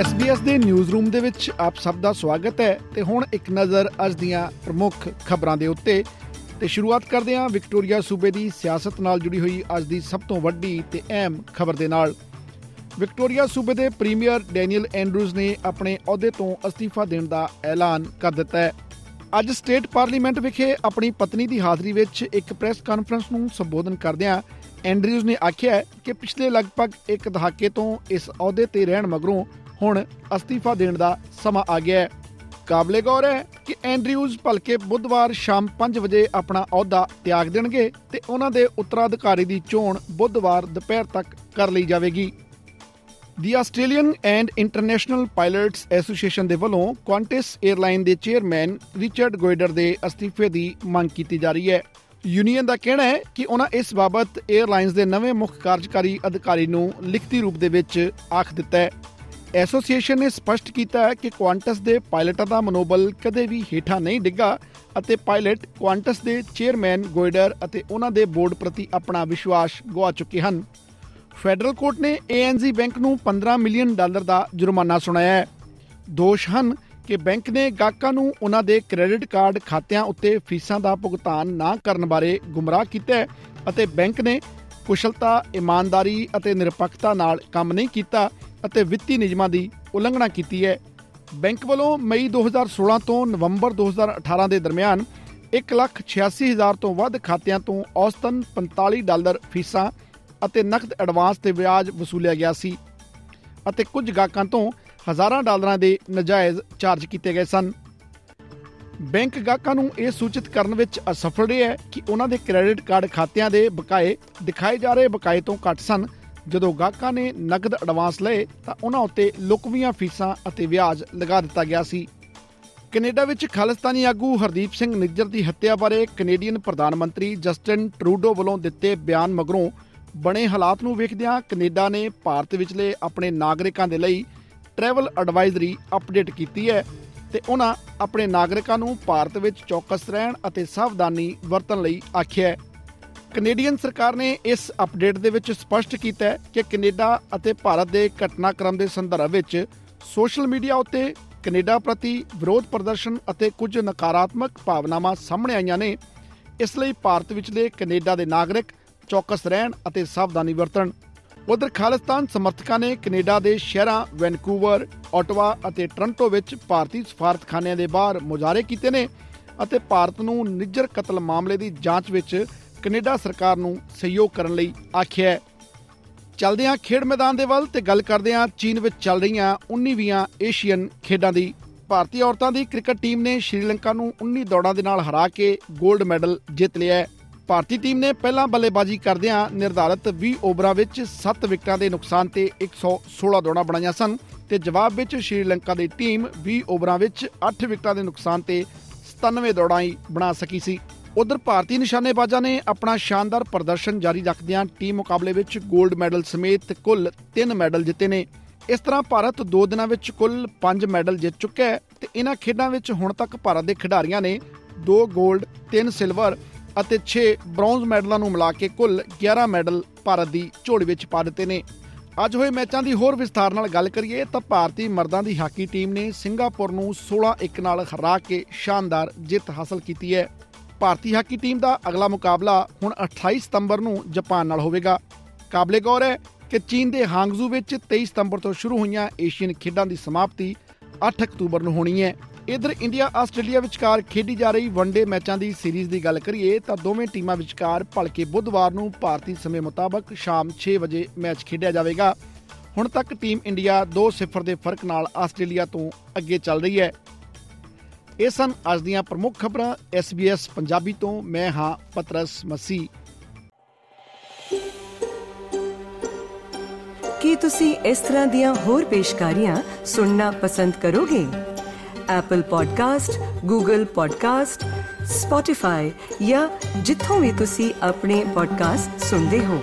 SBS ਦੇ newsroom ਦੇ ਵਿੱਚ ਆਪ ਸਭ ਦਾ ਸਵਾਗਤ ਹੈ ਤੇ ਹੁਣ ਇੱਕ ਨਜ਼ਰ ਅੱਜ ਦੀਆਂ ਪ੍ਰਮੁੱਖ ਖਬਰਾਂ ਦੇ ਉੱਤੇ। ਤੇ ਸ਼ੁਰੂਆਤ ਕਰਦੇ ਹਾਂ ਵਿਕਟੋਰੀਆ ਸੂਬੇ ਦੀ ਸਿਆਸਤ ਨਾਲ ਜੁੜੀ ਹੋਈ ਅੱਜ ਦੀ ਸਭ ਤੋਂ ਵੱਡੀ ਤੇ ਅਹਿਮ ਖਬਰ ਦੇ ਨਾਲ। ਵਿਕਟੋਰੀਆ ਸੂਬੇ ਦੇ ਪ੍ਰੀਮੀਅਰ ਡੈਨੀਅਲ ਐਂਡਰੂਜ਼ ਨੇ ਆਪਣੇ ਅਹੁਦੇ ਤੋਂ ਅਸਤੀਫਾ ਦੇਣ ਦਾ ਐਲਾਨ ਕਰ ਦਿੱਤਾ ਹੈ। ਅੱਜ ਸਟੇਟ ਪਾਰਲੀਮੈਂਟ ਵਿਖੇ ਆਪਣੀ ਪਤਨੀ ਦੀ ਹਾਜ਼ਰੀ ਵਿੱਚ ਇੱਕ ਪ੍ਰੈਸ ਕਾਨਫਰੰਸ ਨੂੰ ਸੰਬੋਧਨ ਕਰਦਿਆਂ ਐਂਡਰੂਜ਼ ਨੇ ਆਖਿਆ ਕਿ ਪਿਛਲੇ ਲਗਭਗ ਇੱਕ ਦਹਾਕੇ ਤੋਂ ਇਸ ਅਹੁਦੇ ਤੇ ਰਹਿਣ ਮਗਰੋਂ ਹੁਣ ਅਸਤੀਫਾ ਦੇਣ ਦਾ ਸਮਾਂ ਆ ਗਿਆ ਹੈ। ਕਾਬਲੇ ਗੌਰ ਹੈ ਕਿ ਐਂਡਰਿਊਜ਼ ਭਲਕੇ ਬੁੱਧਵਾਰ ਸ਼ਾਮ 5 ਵਜੇ ਆਪਣਾ ਅਹੁਦਾ ਤਿਆਗ ਦੇਣਗੇ ਤੇ ਉਹਨਾਂ ਦੇ ਉੱਤਰਾਧਿਕਾਰੀ ਦੀ ਚੋਣ ਬੁੱਧਵਾਰ ਦੁਪਹਿਰ ਤੱਕ ਕਰ ਲਈ ਜਾਵੇਗੀ। ਦੀ Australian and international pilots association ਦੇ ਵੱਲੋਂ ਕੁਆਂਟਸ 에ਅਰਲਾਈਨ ਦੇ ਚੇਅਰਮੈਨ ਰਿਚਰਡ ਗੋਇਡਰ ਦੇ ਅਸਤੀਫੇ ਦੀ ਮੰਗ ਕੀਤੀ ਜਾ ਰਹੀ ਹੈ। ਯੂਨੀਅਨ ਦਾ ਕਹਿਣਾ ਹੈ ਕਿ ਉਹਨਾਂ ਇਸ ਬਾਬਤ 에ਅਰਲਾਈਨਸ ਦੇ ਨਵੇਂ ਮੁੱਖ ਕਾਰਜਕਾਰੀ ਅਧਿਕਾਰੀ ਨੂੰ ਲਿਖਤੀ ਰੂਪ ਦੇ ਵਿੱਚ ਆਖ ਦਿੱਤਾ ਹੈ। ਐਸੋਸੀਏਸ਼ਨ ਨੇ ਸਪਸ਼ਟ ਕੀਤਾ ਹੈ ਕਿ ਕੁਆਂਟਸ ਦੇ ਪਾਇਲਟਾਂ ਦਾ ਮਨੋਬਲ ਕਦੇ ਵੀ ਹੇਠਾਂ ਨਹੀਂ ਡਿੱਗਾ ਅਤੇ ਪਾਇਲਟ ਕੁਆਂਟਸ ਦੇ ਚੇਅਰਮੈਨ, ਗੋਇਡਰ ਅਤੇ ਉਹਨਾਂ ਦੇ ਬੋਰਡ ਪ੍ਰਤੀ ਆਪਣਾ ਵਿਸ਼ਵਾਸ ਗਵਾ ਚੁੱਕੇ ਹਨ। ਫੈਡਰਲ ਕੋਰਟ ਨੇ ਏਐਨਜੀ ਬੈਂਕ ਨੂੰ 15 ਮਿਲੀਅਨ ਡਾਲਰ ਦਾ ਜੁਰਮਾਨਾ ਸੁਣਾਇਆ ਹੈ। ਦੋਸ਼ ਹਨ ਕਿ ਬੈਂਕ ਨੇ ਗਾਹਕਾਂ ਨੂੰ ਉਹਨਾਂ ਦੇ ਕ੍ਰੈਡਿਟ ਕਾਰਡ ਖਾਤਿਆਂ ਉੱਤੇ ਫੀਸਾਂ ਦਾ ਭੁਗਤਾਨ ਨਾ ਕਰਨ ਬਾਰੇ ਗੁੰਮਰਾਹ ਕੀਤਾ ਹੈ ਅਤੇ ਬੈਂਕ ਨੇ ਕੁਸ਼ਲਤਾ, ਇਮਾਨਦਾਰੀ ਅਤੇ ਨਿਰਪੱਖਤਾ ਨਾਲ ਕੰਮ ਨਹੀਂ ਕੀਤਾ ਅਤੇ ਵਿੱਤੀ ਨਿਯਮਾਂ ਦੀ ਉਲੰਘਣਾ ਕੀਤੀ ਹੈ। ਬੈਂਕ ਵੱਲੋਂ ਮਈ 2016 ਤੋਂ ਨਵੰਬਰ 2018 ਦੇ ਦਰਮਿਆਨ 186000 ਤੋਂ ਵੱਧ ਖਾਤਿਆਂ ਤੋਂ ਔਸਤਨ 45 ਡਾਲਰ ਫੀਸਾਂ ਅਤੇ ਨਕਦ ਐਡਵਾਂਸ ਤੇ ਵਿਆਜ ਵਸੂਲਿਆ ਗਿਆ ਸੀ ਅਤੇ ਕੁਝ ਗਾਹਕਾਂ ਤੋਂ ਹਜ਼ਾਰਾਂ ਡਾਲਰਾਂ ਦੇ ਨਜਾਇਜ਼ ਚਾਰਜ ਕੀਤੇ ਗਏ ਸਨ। ਬੈਂਕ ਗਾਹਕਾਂ ਨੂੰ ਇਹ ਸੂਚਿਤ ਕਰਨ ਵਿੱਚ ਅਸਫਲ ਰਿਹਾ ਹੈ ਕਿ ਉਹਨਾਂ ਦੇ ਕ੍ਰੈਡਿਟ ਕਾਰਡ ਖਾਤਿਆਂ ਦੇ ਬਕਾਏ ਦਿਖਾਏ ਜਾ ਰਹੇ ਬਕਾਏ ਤੋਂ ਘੱਟ ਸਨ ਜਦੋਂ ਗਾਹਕਾਂ ਨੇ ਨਕਦ ਐਡਵਾਂਸ ਲਏ ਤਾਂ ਉਹਨਾਂ ਉੱਤੇ ਲੁਕਵੀਆਂ ਫੀਸਾਂ ਅਤੇ ਵਿਆਜ ਲਗਾ ਦਿੱਤਾ ਗਿਆ ਸੀ। ਕੈਨੇਡਾ ਵਿੱਚ ਖਾਲਿਸਤਾਨੀ ਆਗੂ ਹਰਦੀਪ ਸਿੰਘ ਨਿੱਜਰ ਦੀ ਹੱਤਿਆ ਬਾਰੇ ਕੈਨੇਡੀਅਨ ਪ੍ਰਧਾਨ ਮੰਤਰੀ ਜਸਟਿਨ ਟਰੂਡੋ ਵੱਲੋਂ ਦਿੱਤੇ ਬਿਆਨ ਮਗਰੋਂ ਬਣੇ ਹਾਲਾਤ ਨੂੰ ਵੇਖਦਿਆਂ ਕੈਨੇਡਾ ਨੇ ਭਾਰਤ ਵਿਚਲੇ ਆਪਣੇ ਨਾਗਰਿਕਾਂ ਦੇ ਲਈ ਟਰੈਵਲ ਐਡਵਾਈਜ਼ਰੀ ਅਪਡੇਟ ਕੀਤੀ ਹੈ ਤੇ ਉਹਨਾਂ ਆਪਣੇ ਨਾਗਰਿਕਾਂ ਨੂੰ ਭਾਰਤ ਵਿੱਚ ਚੌਕਸ ਰਹਿਣ ਅਤੇ ਸਾਵਧਾਨੀ ਵਰਤਣ ਲਈ ਆਖਿਆ ਹੈ। ਕੈਨੇਡੀਅਨ ਸਰਕਾਰ ਨੇ ਇਸ ਅਪਡੇਟ ਦੇ ਵਿੱਚ ਸਪਸ਼ਟ ਕੀਤਾ ਹੈ ਕਿ ਕੈਨੇਡਾ ਅਤੇ ਭਾਰਤ ਦੇ ਘਟਨਾਕ੍ਰਮ ਦੇ ਸੰਦਰਭ ਵਿੱਚ ਸੋਸ਼ਲ ਮੀਡੀਆ ਉੱਤੇ ਕੈਨੇਡਾ ਪ੍ਰਤੀ ਵਿਰੋਧ ਪ੍ਰਦਰਸ਼ਨ ਅਤੇ ਕੁਝ ਨਕਾਰਾਤਮਕ ਭਾਵਨਾਵਾਂ ਸਾਹਮਣੇ ਆਈਆਂ ਨੇ। ਇਸ ਲਈ ਭਾਰਤ ਵਿਚਲੇ ਕੈਨੇਡਾ ਦੇ ਨਾਗਰਿਕ ਚੌਕਸ ਰਹਿਣ ਅਤੇ ਸਾਵਧਾਨੀ ਵਰਤਣ। ਉਧਰ ਖਾਲਿਸਤਾਨ ਸਮਰਥਕਾਂ ਨੇ ਕੈਨੇਡਾ ਦੇ ਸ਼ਹਿਰਾਂ ਵੈਨਕੂਵਰ ਆਟਵਾ ਅਤੇ ਟ੍ਰਾਂਟੋ ਵਿੱਚ ਭਾਰਤੀ ਸਫਾਰਤਖਾਨਿਆਂ ਦੇ ਬਾਹਰ ਮੁਜ਼ਾਹਰੇ ਕੀਤੇ ਨੇ ਅਤੇ ਭਾਰਤ ਨੂੰ ਨਿੱਜਰ ਕਤਲ ਮਾਮਲੇ ਦੀ ਜਾਂਚ ਵਿੱਚ ਕੈਨੇਡਾ ਸਰਕਾਰ ਨੂੰ ਸਹਿਯੋਗ ਕਰਨ ਲਈ ਆਖਿਆ ਹੈ। ਚੱਲਦੇ ਹਾਂ ਖੇਡ ਮੈਦਾਨ ਦੇ ਵੱਲ ਤੇ ਗੱਲ ਕਰਦੇ ਹਾਂ ਚੀਨ ਵਿੱਚ ਚੱਲ ਰਹੀਆਂ 19ਵੀਆਂ ਏਸ਼ੀਅਨ ਖੇਡਾਂ ਦੀ। ਭਾਰਤੀ ਔਰਤਾਂ ਦੀ ਕ੍ਰਿਕਟ ਟੀਮ ਨੇ ਸ਼੍ਰੀਲੰਕਾ ਨੂੰ 19 ਦੌੜਾਂ ਦੇ ਨਾਲ ਹਰਾ ਕੇ 골ਡ ਮੈਡਲ ਜਿੱਤ ਲਿਆ ਹੈ। ਭਾਰਤੀ ਟੀਮ ਨੇ ਪਹਿਲਾਂ ਬੱਲੇਬਾਜ਼ੀ ਕਰਦਿਆਂ ਨਿਰਧਾਰਿਤ 20 ਓਵਰਾਂ ਵਿੱਚ 7 ਵਿਕਟਾਂ ਦੇ ਨੁਕਸਾਨ ਤੇ 116 ਦੌੜਾਂ ਬਣਾਈਆਂ ਸਨ ਤੇ ਜਵਾਬ ਵਿੱਚ ਸ਼੍ਰੀਲੰਕਾ ਦੀ ਟੀਮ 20 ਓਵਰਾਂ ਵਿੱਚ 8 ਵਿਕਟਾਂ ਦੇ ਨੁਕਸਾਨ ਤੇ 97 ਦੌੜਾਂ ਹੀ ਬਣਾ ਸਕੀ ਸੀ। ਉਧਰ ਭਾਰਤੀ ਨਿਸ਼ਾਨੇਬਾਜ਼ਾਂ ਨੇ ਆਪਣਾ ਸ਼ਾਨਦਾਰ ਪ੍ਰਦਰਸ਼ਨ ਜਾਰੀ ਰੱਖਦਿਆਂ ਟੀਮ ਮੁਕਾਬਲੇ ਵਿੱਚ 골ਡ ਮੈਡਲ ਸਮੇਤ ਕੁੱਲ 3 ਮੈਡਲ ਜਿੱਤੇ ਨੇ। ਇਸ ਤਰ੍ਹਾਂ ਭਾਰਤ 2 ਦਿਨਾਂ ਵਿੱਚ ਕੁੱਲ 5 ਮੈਡਲ ਜਿੱਤ ਚੁੱਕਾ ਹੈ ਤੇ ਇਹਨਾਂ ਖੇਡਾਂ ਵਿੱਚ ਹੁਣ ਤੱਕ ਭਾਰਤ ਦੇ ਖਿਡਾਰੀਆਂ ਨੇ 2 골ਡ 3 ਸਿਲਵਰ ਅਤੇ 6 ਬ੍ਰੌਂਜ਼ ਮੈਡਲਾਂ ਨੂੰ ਮਿਲਾ ਕੇ ਕੁੱਲ 11 ਮੈਡਲ ਭਾਰਤ ਦੀ ਝੋਲੀ ਵਿੱਚ ਪਾ ਦਿੱਤੇ ਨੇ। ਅੱਜ ਹੋਏ ਮੈਚਾਂ ਦੀ ਹੋਰ ਵਿਸਥਾਰ ਨਾਲ ਗੱਲ ਕਰੀਏ ਤਾਂ ਭਾਰਤੀ ਮਰਦਾਂ ਦੀ ਹਾਕੀ ਟੀਮ ਨੇ ਸਿੰਗਾਪੁਰ ਨੂੰ 16-1 ਨਾਲ ਹਰਾ ਕੇ ਸ਼ਾਨਦਾਰ ਜਿੱਤ ਹਾਸਲ ਕੀਤੀ ਹੈ। ਭਾਰਤੀ ਹਾਕੀ ਟੀਮ ਦਾ ਅਗਲਾ ਮੁਕਾਬਲਾ ਹੁਣ 28 ਸਤੰਬਰ ਨੂੰ ਜਾਪਾਨ ਨਾਲ ਹੋਵੇਗਾ। ਕਾਬਲੇ ਗੌਰ ਹੈ ਕਿ ਚੀਨ ਦੇ ਹਾਂਗਜ਼ੂ ਵਿੱਚ 23 ਸਤੰਬਰ ਤੋਂ ਸ਼ੁਰੂ ਹੋਈਆਂ ਏਸ਼ੀਅਨ ਖੇਡਾਂ ਦੀ ਸਮਾਪਤੀ 8 ਅਕਤੂਬਰ ਨੂੰ ਹੋਣੀ ਹੈ। ਇਧਰ ਇੰਡੀਆ, ਆਸਟ੍ਰੇਲੀਆ ਵਿਚਕਾਰ ਖੇਡੀ ਜਾ ਰਹੀ ਵਨਡੇ ਮੈਚਾਂ ਦੀ ਸੀਰੀਜ਼ ਦੀ ਗੱਲ ਕਰੀਏ ਤਾਂ ਦੋਵੇਂ ਟੀਮਾਂ ਵਿਚਕਾਰ ਭਲਕੇ ਬੁੱਧਵਾਰ ਨੂੰ ਭਾਰਤੀ ਸਮੇਂ ਮੁਤਾਬਕ ਸ਼ਾਮ 6 ਵਜੇ ਮੈਚ ਖੇਡਿਆ ਜਾਵੇਗਾ। ਹੁਣ ਤੱਕ ਟੀਮ ਇੰਡੀਆ 2-0 ਦੇ ਫ਼ਰਕ ਨਾਲ ਆਸਟ੍ਰੇਲੀਆ ਤੋਂ ਅੱਗੇ ਚੱਲ ਰਹੀ ਹੈ। ਇਹ ਸਨ ਅੱਜ ਦੀਆਂ ਪ੍ਰਮੁੱਖ ਖਬਰਾਂ। SBS ਪੰਜਾਬੀ ਤੋਂ ਮੈਂ ਹਾਂ ਪਤਰਸ ਮਸੀ ਕੀ ਤੁਸੀਂ ਇਸ ਤਰ੍ਹਾਂ ਦੀਆਂ ਹੋਰ ਪੇਸ਼ਕਾਰੀਆਂ ਸੁਣਨਾ ਪਸੰਦ ਕਰੋਗੇ? Apple Podcast, Google Podcast, Spotify ਜਾਂ ਜਿੱਥੋਂ ਵੀ ਤੁਸੀਂ ਆਪਣੇ ਪੋਡਕਾਸਟ ਸੁਣਦੇ ਹੋ।